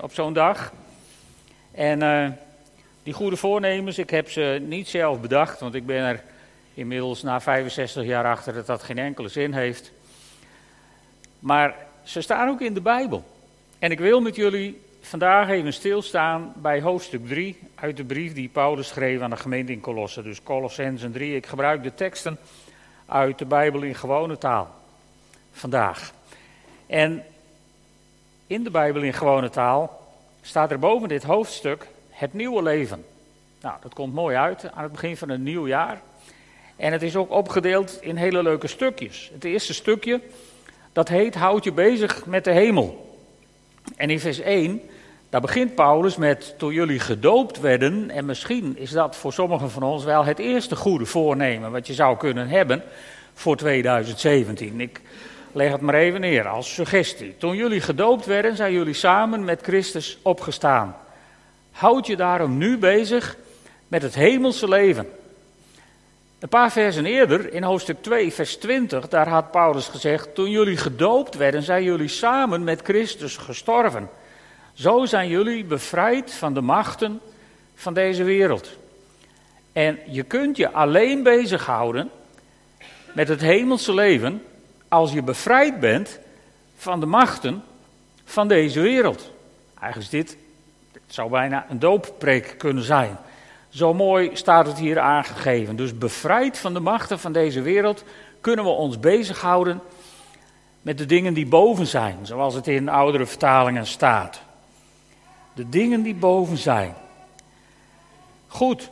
op zo'n dag. En uh, die goede voornemens, ik heb ze niet zelf bedacht, want ik ben er inmiddels na 65 jaar achter dat dat geen enkele zin heeft. Maar ze staan ook in de Bijbel. En ik wil met jullie vandaag even stilstaan bij hoofdstuk 3 uit de brief die Paulus schreef aan de gemeente in Colosse. Dus Colossensen 3. Ik gebruik de teksten uit de Bijbel in gewone taal vandaag. En in de Bijbel in gewone taal staat er boven dit hoofdstuk het nieuwe leven. Nou, dat komt mooi uit aan het begin van een nieuw jaar. En het is ook opgedeeld in hele leuke stukjes. Het eerste stukje, dat heet Houd je bezig met de hemel. En in vers 1, daar begint Paulus met toen jullie gedoopt werden. En misschien is dat voor sommigen van ons wel het eerste goede voornemen wat je zou kunnen hebben voor 2017. Ik leg het maar even neer als suggestie. Toen jullie gedoopt werden, zijn jullie samen met Christus opgestaan. Houd je daarom nu bezig met het hemelse leven. Een paar versen eerder, in hoofdstuk 2, vers 20, daar had Paulus gezegd: Toen jullie gedoopt werden, zijn jullie samen met Christus gestorven. Zo zijn jullie bevrijd van de machten van deze wereld. En je kunt je alleen bezighouden met het hemelse leven als je bevrijd bent van de machten van deze wereld. Eigenlijk is dit, dit zou bijna een dooppreek kunnen zijn. Zo mooi staat het hier aangegeven. Dus bevrijd van de machten van deze wereld kunnen we ons bezighouden met de dingen die boven zijn, zoals het in oudere vertalingen staat. De dingen die boven zijn. Goed.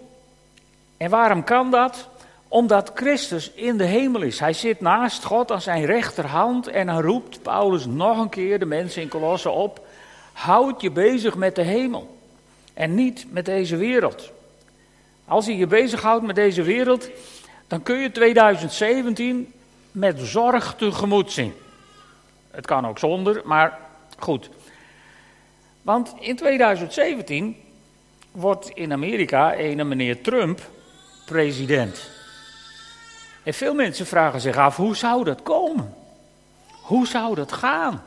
En waarom kan dat? Omdat Christus in de hemel is. Hij zit naast God aan zijn rechterhand en dan roept Paulus nog een keer de mensen in Colosse op. Houd je bezig met de hemel en niet met deze wereld. Als je je bezighoudt met deze wereld, dan kun je 2017 met zorg tegemoet zien. Het kan ook zonder, maar goed. Want in 2017 wordt in Amerika een meneer Trump president. En veel mensen vragen zich af, hoe zou dat komen? Hoe zou dat gaan?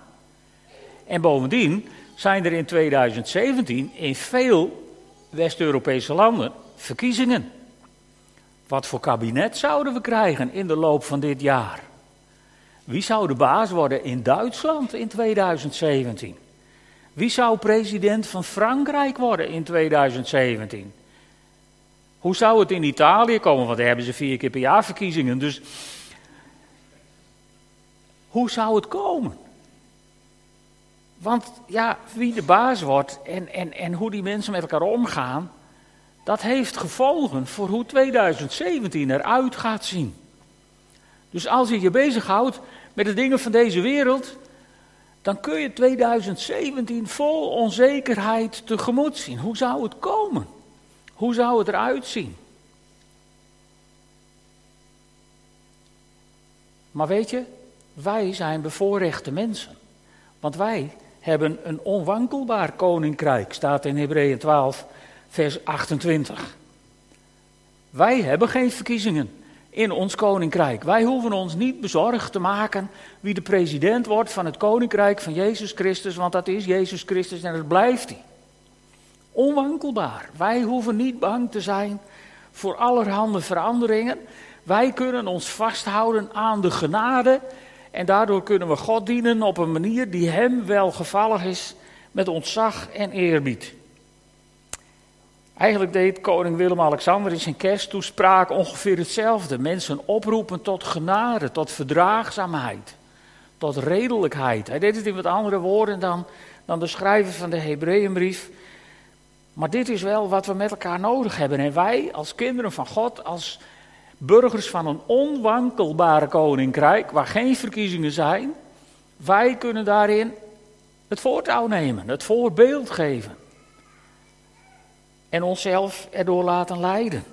En bovendien zijn er in 2017 in veel West-Europese landen verkiezingen. Wat voor kabinet zouden we krijgen in de loop van dit jaar? Wie zou de baas worden in Duitsland in 2017? Wie zou president van Frankrijk worden in 2017? Hoe zou het in Italië komen? Want daar hebben ze vier keer per jaar verkiezingen. Dus hoe zou het komen? Want ja, wie de baas wordt en, en, en hoe die mensen met elkaar omgaan, dat heeft gevolgen voor hoe 2017 eruit gaat zien. Dus als je je bezighoudt met de dingen van deze wereld, dan kun je 2017 vol onzekerheid tegemoet zien. Hoe zou het komen? Hoe zou het eruit zien? Maar weet je, wij zijn bevoorrechte mensen. Want wij hebben een onwankelbaar koninkrijk, staat in Hebreeën 12, vers 28. Wij hebben geen verkiezingen in ons koninkrijk. Wij hoeven ons niet bezorgd te maken wie de president wordt van het koninkrijk van Jezus Christus, want dat is Jezus Christus en dat blijft hij. Onwankelbaar. Wij hoeven niet bang te zijn voor allerhande veranderingen. Wij kunnen ons vasthouden aan de genade. En daardoor kunnen we God dienen op een manier die Hem welgevallig is met ontzag en eerbied. Eigenlijk deed koning Willem-Alexander in zijn kersttoespraak ongeveer hetzelfde. Mensen oproepen tot genade, tot verdraagzaamheid, tot redelijkheid. Hij deed het in wat andere woorden dan, dan de schrijver van de Hebreeënbrief. Maar dit is wel wat we met elkaar nodig hebben. En wij als kinderen van God, als burgers van een onwankelbare koninkrijk, waar geen verkiezingen zijn, wij kunnen daarin het voortouw nemen, het voorbeeld geven. En onszelf erdoor laten leiden.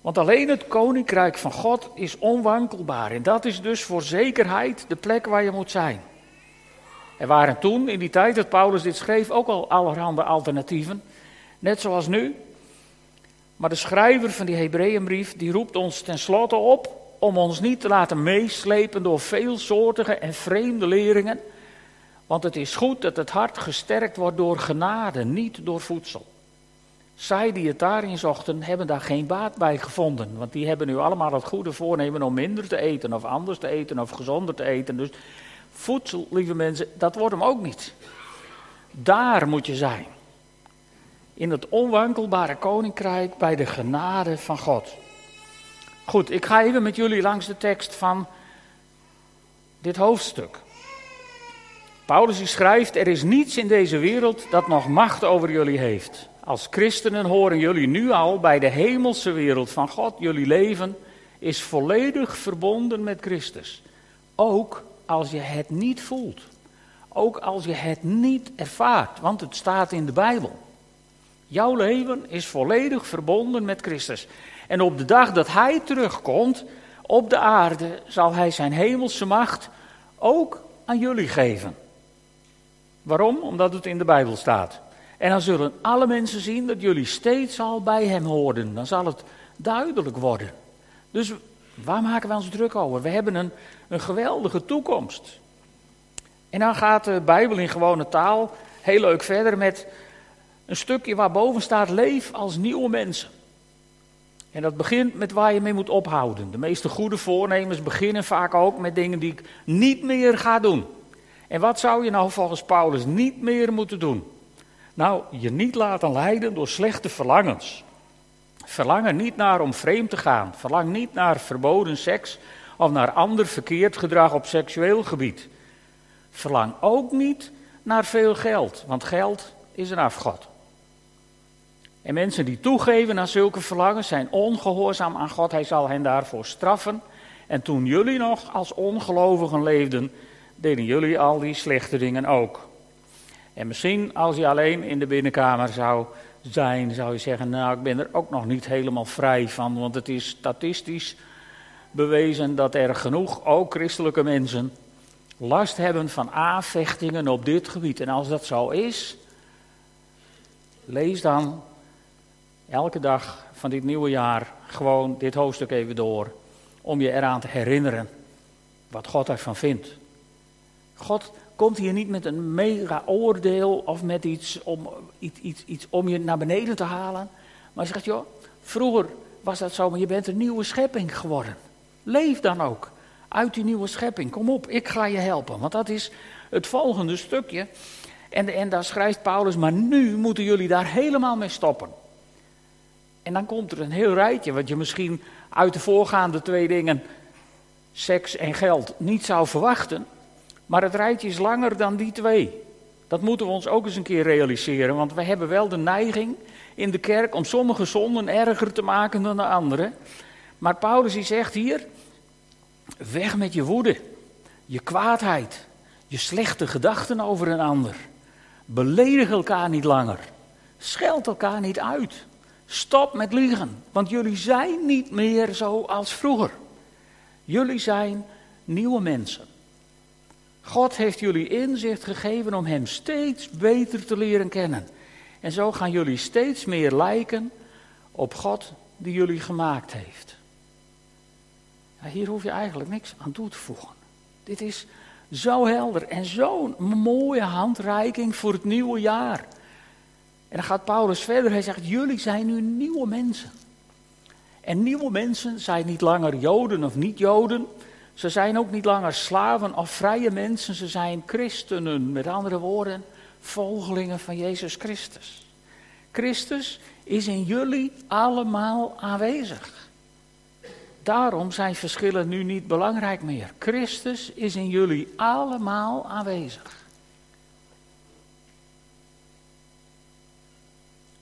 Want alleen het koninkrijk van God is onwankelbaar. En dat is dus voor zekerheid de plek waar je moet zijn. Er waren toen, in die tijd dat Paulus dit schreef, ook al allerhande alternatieven. Net zoals nu. Maar de schrijver van die Hebreeënbrief, die roept ons tenslotte op om ons niet te laten meeslepen door veelsoortige en vreemde leringen. Want het is goed dat het hart gesterkt wordt door genade, niet door voedsel. Zij die het daarin zochten, hebben daar geen baat bij gevonden. Want die hebben nu allemaal het goede voornemen om minder te eten, of anders te eten, of gezonder te eten. Dus voedsel, lieve mensen, dat wordt hem ook niet. Daar moet je zijn. In het onwankelbare koninkrijk bij de genade van God. Goed, ik ga even met jullie langs de tekst van dit hoofdstuk. Paulus schrijft: Er is niets in deze wereld dat nog macht over jullie heeft. Als christenen horen jullie nu al bij de hemelse wereld van God. Jullie leven is volledig verbonden met Christus. Ook als je het niet voelt. Ook als je het niet ervaart, want het staat in de Bijbel. Jouw leven is volledig verbonden met Christus. En op de dag dat Hij terugkomt op de aarde, zal Hij zijn hemelse macht ook aan jullie geven. Waarom? Omdat het in de Bijbel staat. En dan zullen alle mensen zien dat jullie steeds al bij Hem hoorden. Dan zal het duidelijk worden. Dus waar maken we ons druk over? We hebben een, een geweldige toekomst. En dan gaat de Bijbel in gewone taal heel leuk verder met een stukje waarboven staat: leef als nieuwe mensen. En dat begint met waar je mee moet ophouden. De meeste goede voornemens beginnen vaak ook met dingen die ik niet meer ga doen. En wat zou je nou volgens Paulus niet meer moeten doen? Nou, je niet laten leiden door slechte verlangens. Verlang niet naar om vreemd te gaan. Verlang niet naar verboden seks of naar ander verkeerd gedrag op seksueel gebied. Verlang ook niet naar veel geld, want geld is een afgod. En mensen die toegeven aan zulke verlangens zijn ongehoorzaam aan God. Hij zal hen daarvoor straffen. En toen jullie nog als ongelovigen leefden, deden jullie al die slechte dingen ook. En misschien als je alleen in de binnenkamer zou zijn, zou je zeggen, nou ik ben er ook nog niet helemaal vrij van, want het is statistisch bewezen dat er genoeg, ook christelijke mensen, last hebben van aanvechtingen op dit gebied. En als dat zo is, lees dan elke dag van dit nieuwe jaar gewoon dit hoofdstuk even door, om je eraan te herinneren wat God ervan vindt. God komt hier niet met een mega oordeel of met iets om, iets, iets, iets om je naar beneden te halen. Maar hij zegt, joh, vroeger was dat zo, maar je bent een nieuwe schepping geworden. Leef dan ook uit die nieuwe schepping. Kom op, ik ga je helpen. Want dat is het volgende stukje. En, en daar schrijft Paulus, maar nu moeten jullie daar helemaal mee stoppen. En dan komt er een heel rijtje, wat je misschien uit de voorgaande twee dingen, seks en geld, niet zou verwachten. Maar het rijtje is langer dan die twee. Dat moeten we ons ook eens een keer realiseren, want we hebben wel de neiging in de kerk om sommige zonden erger te maken dan de andere. Maar Paulus zegt hier, weg met je woede, je kwaadheid, je slechte gedachten over een ander. Beledig elkaar niet langer. Scheld elkaar niet uit. Stop met liegen, want jullie zijn niet meer zo als vroeger. Jullie zijn nieuwe mensen. God heeft jullie inzicht gegeven om Hem steeds beter te leren kennen. En zo gaan jullie steeds meer lijken op God die jullie gemaakt heeft. hier hoef je eigenlijk niks aan toe te voegen. Dit is zo helder en zo'n mooie handreiking voor het nieuwe jaar. En dan gaat Paulus verder. Hij zegt: Jullie zijn nu nieuwe mensen. En nieuwe mensen zijn niet langer Joden of niet-Joden. Ze zijn ook niet langer slaven of vrije mensen, ze zijn christenen. Met andere woorden, volgelingen van Jezus Christus. Christus is in jullie allemaal aanwezig. Daarom zijn verschillen nu niet belangrijk meer. Christus is in jullie allemaal aanwezig.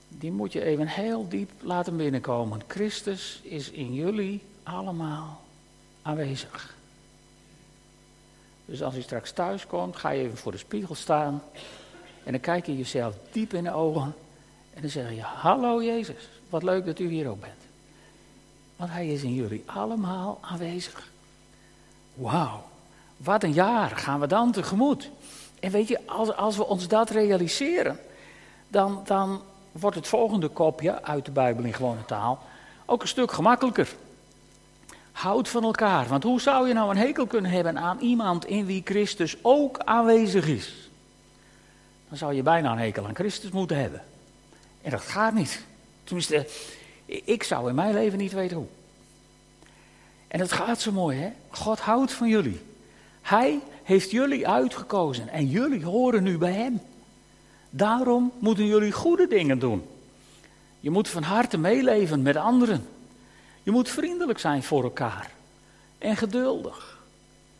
Die moet je even heel diep laten binnenkomen. Christus is in jullie allemaal aanwezig. Dus als je straks thuis komt, ga je even voor de spiegel staan. En dan kijk je jezelf diep in de ogen. En dan zeg je: Hallo Jezus, wat leuk dat u hier ook bent. Want hij is in jullie allemaal aanwezig. Wauw, wat een jaar gaan we dan tegemoet. En weet je, als, als we ons dat realiseren, dan, dan wordt het volgende kopje uit de Bijbel in gewone taal ook een stuk gemakkelijker. Houd van elkaar. Want hoe zou je nou een hekel kunnen hebben aan iemand in wie Christus ook aanwezig is? dan zou je bijna een hekel aan Christus moeten hebben. En dat gaat niet. Tenminste, ik zou in mijn leven niet weten hoe. En het gaat zo mooi, hè? God houdt van jullie. Hij heeft jullie uitgekozen en jullie horen nu bij Hem. Daarom moeten jullie goede dingen doen. Je moet van harte meeleven met anderen. Je moet vriendelijk zijn voor elkaar en geduldig.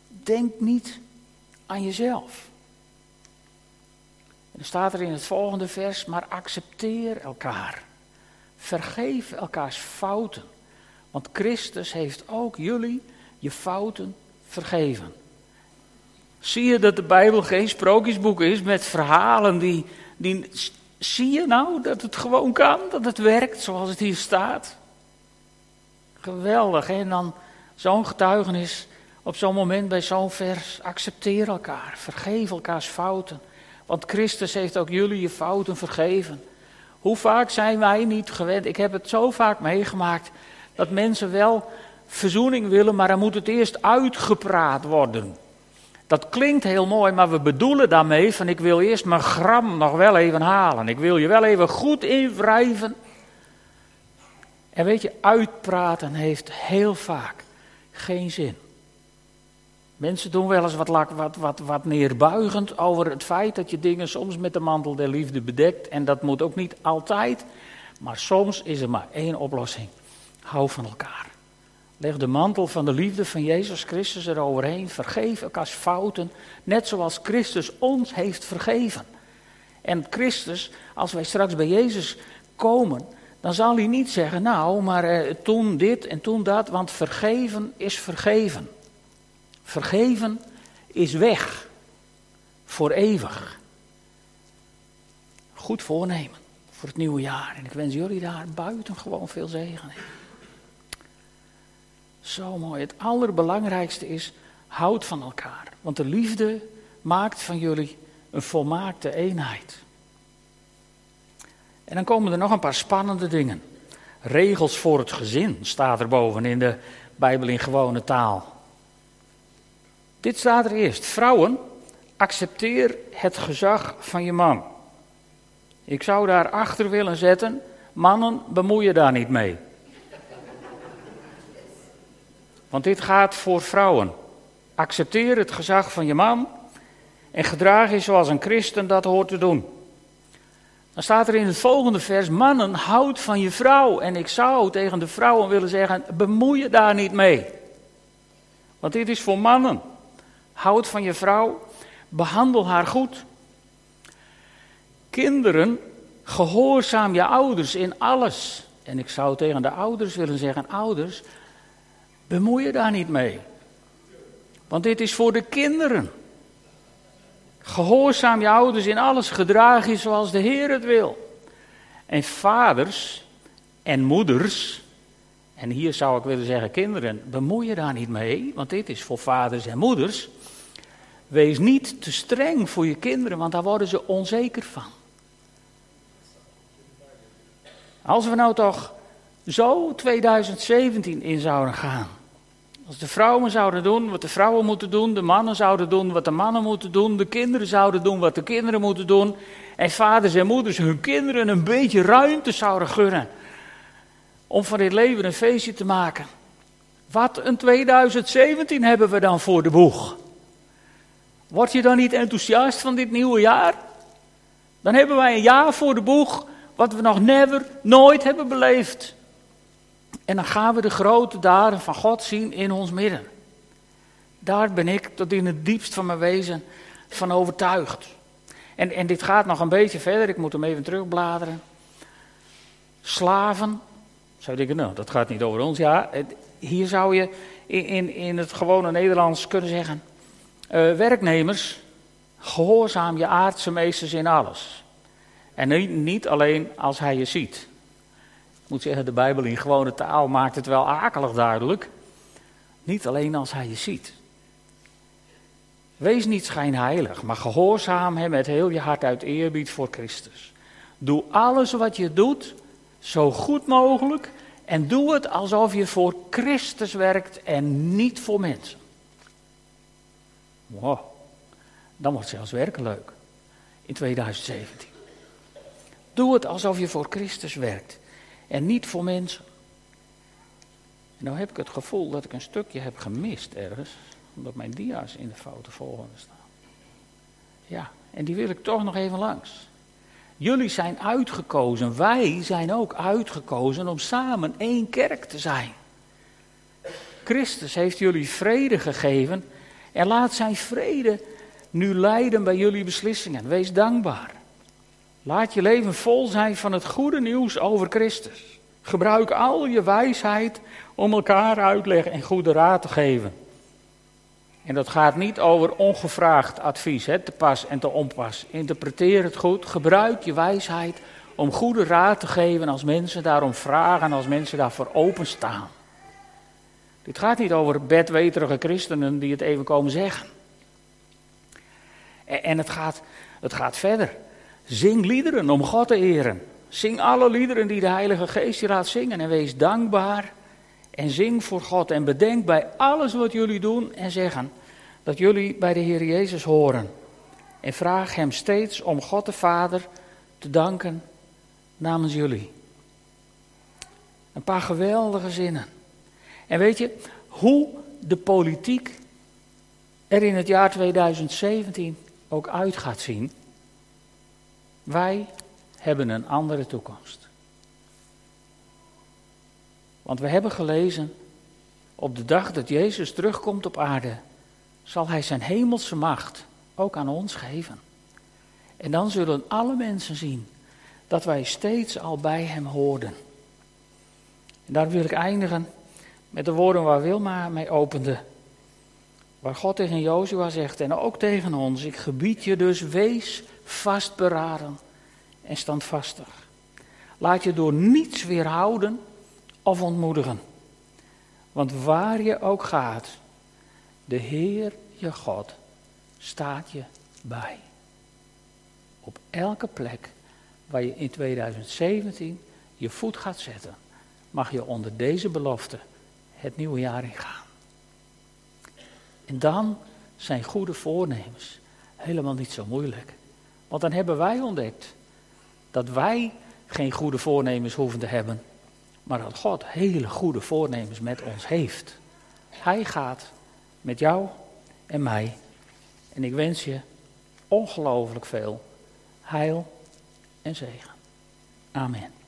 Denk niet aan jezelf. En dan staat er in het volgende vers, maar accepteer elkaar. Vergeef elkaars fouten. Want Christus heeft ook jullie je fouten vergeven. Zie je dat de Bijbel geen sprookjesboek is met verhalen die, die. Zie je nou dat het gewoon kan, dat het werkt zoals het hier staat? Geweldig, hè? En dan zo'n getuigenis op zo'n moment bij zo'n vers. Accepteer elkaar, vergeef elkaars fouten. Want Christus heeft ook jullie je fouten vergeven. Hoe vaak zijn wij niet gewend? Ik heb het zo vaak meegemaakt dat mensen wel verzoening willen, maar dan moet het eerst uitgepraat worden. Dat klinkt heel mooi, maar we bedoelen daarmee van ik wil eerst mijn gram nog wel even halen. Ik wil je wel even goed invrijven. En weet je, uitpraten heeft heel vaak geen zin. Mensen doen wel eens wat, wat, wat, wat neerbuigend over het feit dat je dingen soms met de mantel der liefde bedekt. En dat moet ook niet altijd. Maar soms is er maar één oplossing. Hou van elkaar. Leg de mantel van de liefde van Jezus Christus eroverheen. Vergeef elkaars fouten, net zoals Christus ons heeft vergeven. En Christus, als wij straks bij Jezus komen, dan zal hij niet zeggen, nou, maar eh, toen dit en toen dat, want vergeven is vergeven. Vergeven is weg, voor eeuwig. Goed voornemen voor het nieuwe jaar. En ik wens jullie daar buiten gewoon veel zegen in. Zo mooi. Het allerbelangrijkste is, houd van elkaar. Want de liefde maakt van jullie een volmaakte eenheid. En dan komen er nog een paar spannende dingen. Regels voor het gezin staat er boven in de Bijbel in gewone taal. Dit staat er eerst. Vrouwen, accepteer het gezag van je man. Ik zou daar achter willen zetten, mannen, bemoei je daar niet mee. Want dit gaat voor vrouwen. Accepteer het gezag van je man en gedraag je zoals een christen dat hoort te doen. Dan staat er in het volgende vers: Mannen, houd van je vrouw. En ik zou tegen de vrouwen willen zeggen: bemoei je daar niet mee. Want dit is voor mannen. Houd van je vrouw, behandel haar goed. Kinderen, gehoorzaam je ouders in alles. En ik zou tegen de ouders willen zeggen: Ouders, Bemoei je daar niet mee. Want dit is voor de kinderen. Gehoorzaam je ouders in alles, gedraag je zoals de Heer het wil. En vaders en moeders, en hier zou ik willen zeggen kinderen, bemoei je daar niet mee, want dit is voor vaders en moeders. Wees niet te streng voor je kinderen, want daar worden ze onzeker van. Als we nou toch zo 2017 in zouden gaan. Als de vrouwen zouden doen wat de vrouwen moeten doen, de mannen zouden doen wat de mannen moeten doen, de kinderen zouden doen wat de kinderen moeten doen, en vaders en moeders hun kinderen een beetje ruimte zouden gunnen om van dit leven een feestje te maken. Wat een 2017 hebben we dan voor de boeg. Word je dan niet enthousiast van dit nieuwe jaar? Dan hebben wij een jaar voor de boeg wat we nog never, nooit hebben beleefd. En dan gaan we de grote daden van God zien in ons midden. Daar ben ik tot in het diepst van mijn wezen van overtuigd. En, en dit gaat nog een beetje verder, ik moet hem even terugbladeren. Slaven, zou je denken, nou, dat gaat niet over ons. Ja, hier zou je in, in, in het gewone Nederlands kunnen zeggen: uh, werknemers, gehoorzaam je aardse meesters in alles. En niet, niet alleen als hij je ziet moet zeggen, de Bijbel in gewone taal maakt het wel akelig duidelijk. Niet alleen als hij je ziet. Wees niet schijnheilig, maar gehoorzaam hem met heel je hart uit eerbied voor Christus. Doe alles wat je doet zo goed mogelijk en doe het alsof je voor Christus werkt en niet voor mensen. Wow, dan wordt zelfs werken leuk. in 2017. Doe het alsof je voor Christus werkt en niet voor mensen. En nou heb ik het gevoel dat ik een stukje heb gemist ergens, omdat mijn dia's in de foute volgende staan. Ja, en die wil ik toch nog even langs. Jullie zijn uitgekozen, wij zijn ook uitgekozen om samen één kerk te zijn. Christus heeft jullie vrede gegeven en laat zijn vrede nu leiden bij jullie beslissingen. Wees dankbaar. Laat je leven vol zijn van het goede nieuws over Christus. Gebruik al je wijsheid om elkaar uitleg en goede raad te geven. En dat gaat niet over ongevraagd advies, hè, te pas en te onpas. Interpreteer het goed, gebruik je wijsheid om goede raad te geven als mensen daarom vragen, als mensen daarvoor openstaan. Dit gaat niet over bedweterige christenen die het even komen zeggen. En het gaat, het gaat verder. Zing liederen om God te eren. Zing alle liederen die de Heilige Geest je laat zingen en wees dankbaar. En zing voor God en bedenk bij alles wat jullie doen en zeggen dat jullie bij de Heer Jezus horen. En vraag Hem steeds om God de Vader te danken namens jullie. Een paar geweldige zinnen. En weet je hoe de politiek er in het jaar 2017 ook uit gaat zien? Wij hebben een andere toekomst. Want we hebben gelezen, op de dag dat Jezus terugkomt op aarde, zal Hij zijn hemelse macht ook aan ons geven. En dan zullen alle mensen zien dat wij steeds al bij Hem hoorden. En daar wil ik eindigen met de woorden waar Wilma mee opende. Waar God tegen Jozua zegt en ook tegen ons: Ik gebied je dus, wees vastberaden en standvastig. Laat je door niets weerhouden of ontmoedigen. Want waar je ook gaat, de Heer je God staat je bij. Op elke plek waar je in 2017 je voet gaat zetten, mag je onder deze belofte het nieuwe jaar ingaan. En dan zijn goede voornemens helemaal niet zo moeilijk. Want dan hebben wij ontdekt dat wij geen goede voornemens hoeven te hebben, maar dat God hele goede voornemens met ons heeft. Hij gaat met jou en mij. En ik wens je ongelooflijk veel heil en zegen. Amen.